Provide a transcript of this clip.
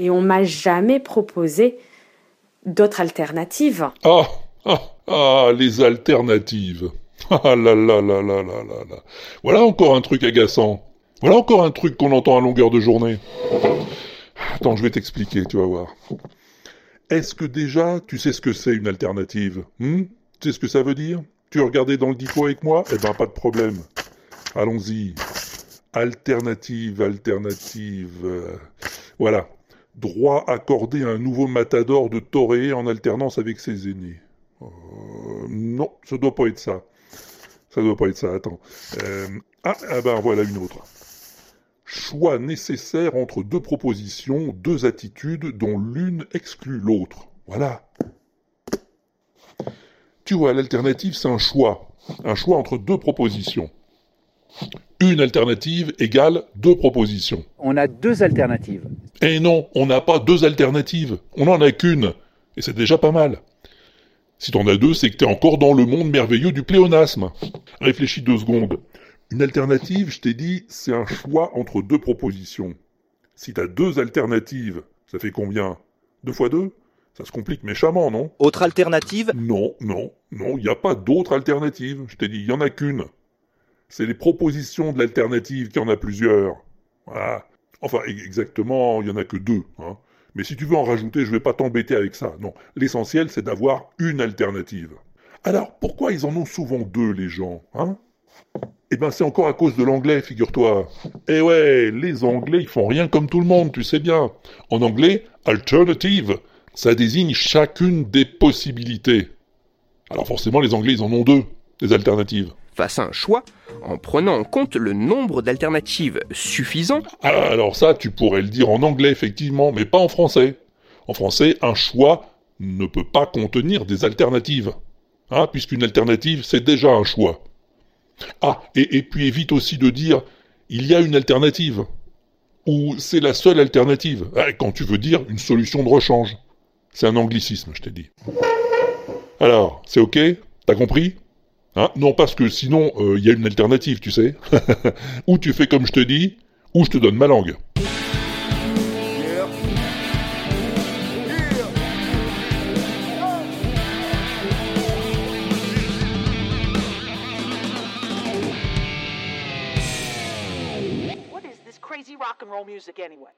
et on m'a jamais proposé d'autres alternatives. Ah, ah, ah, les alternatives. Ah là là là là là là là. Voilà encore un truc agaçant. Voilà encore un truc qu'on entend à longueur de journée. Attends, je vais t'expliquer, tu vas voir. Est-ce que déjà tu sais ce que c'est une alternative hmm? Tu sais ce que ça veut dire? Tu regardé dans le dico avec moi? Eh ben pas de problème. Allons-y. Alternative, alternative. Voilà. Droit accordé à un nouveau matador de toréer en alternance avec ses aînés. Euh, non, ça doit pas être ça. Ça doit pas être ça, attends. Euh, ah, ah ben voilà une autre. Choix nécessaire entre deux propositions, deux attitudes dont l'une exclut l'autre. Voilà. Tu vois, l'alternative, c'est un choix. Un choix entre deux propositions. Une alternative égale deux propositions. On a deux alternatives. Eh non, on n'a pas deux alternatives. On n'en a qu'une. Et c'est déjà pas mal. Si t'en as deux, c'est que t'es encore dans le monde merveilleux du pléonasme. Réfléchis deux secondes. Une alternative, je t'ai dit, c'est un choix entre deux propositions. Si t'as deux alternatives, ça fait combien? Deux fois deux? Ça se complique méchamment, non? Autre alternative? Non, non, non, il n'y a pas d'autre alternative. Je t'ai dit, il y en a qu'une. C'est les propositions de l'alternative qui en a plusieurs. Voilà. Enfin, e- exactement, il y en a que deux. Hein. Mais si tu veux en rajouter, je vais pas t'embêter avec ça. Non, l'essentiel, c'est d'avoir une alternative. Alors, pourquoi ils en ont souvent deux, les gens hein? Eh ben, c'est encore à cause de l'anglais, figure-toi. Eh ouais, les Anglais, ils font rien comme tout le monde, tu sais bien. En anglais, alternative, ça désigne chacune des possibilités. Alors forcément, les Anglais, ils en ont deux, des alternatives. Face à un choix, en prenant en compte le nombre d'alternatives suffisant, Ah, Alors ça, tu pourrais le dire en anglais, effectivement, mais pas en français. En français, un choix ne peut pas contenir des alternatives. Hein, puisqu'une alternative, c'est déjà un choix. Ah, et, et puis évite aussi de dire il y a une alternative. Ou c'est la seule alternative. Ah, Quand tu veux dire une solution de rechange. C'est un anglicisme, je t'ai dit. Alors, c'est ok? T'as compris? Hein Non, parce que sinon, euh, il y a une alternative, tu sais. ou tu fais comme je te dis, ou je te donne ma langue. What is this crazy rock and roll music anyway?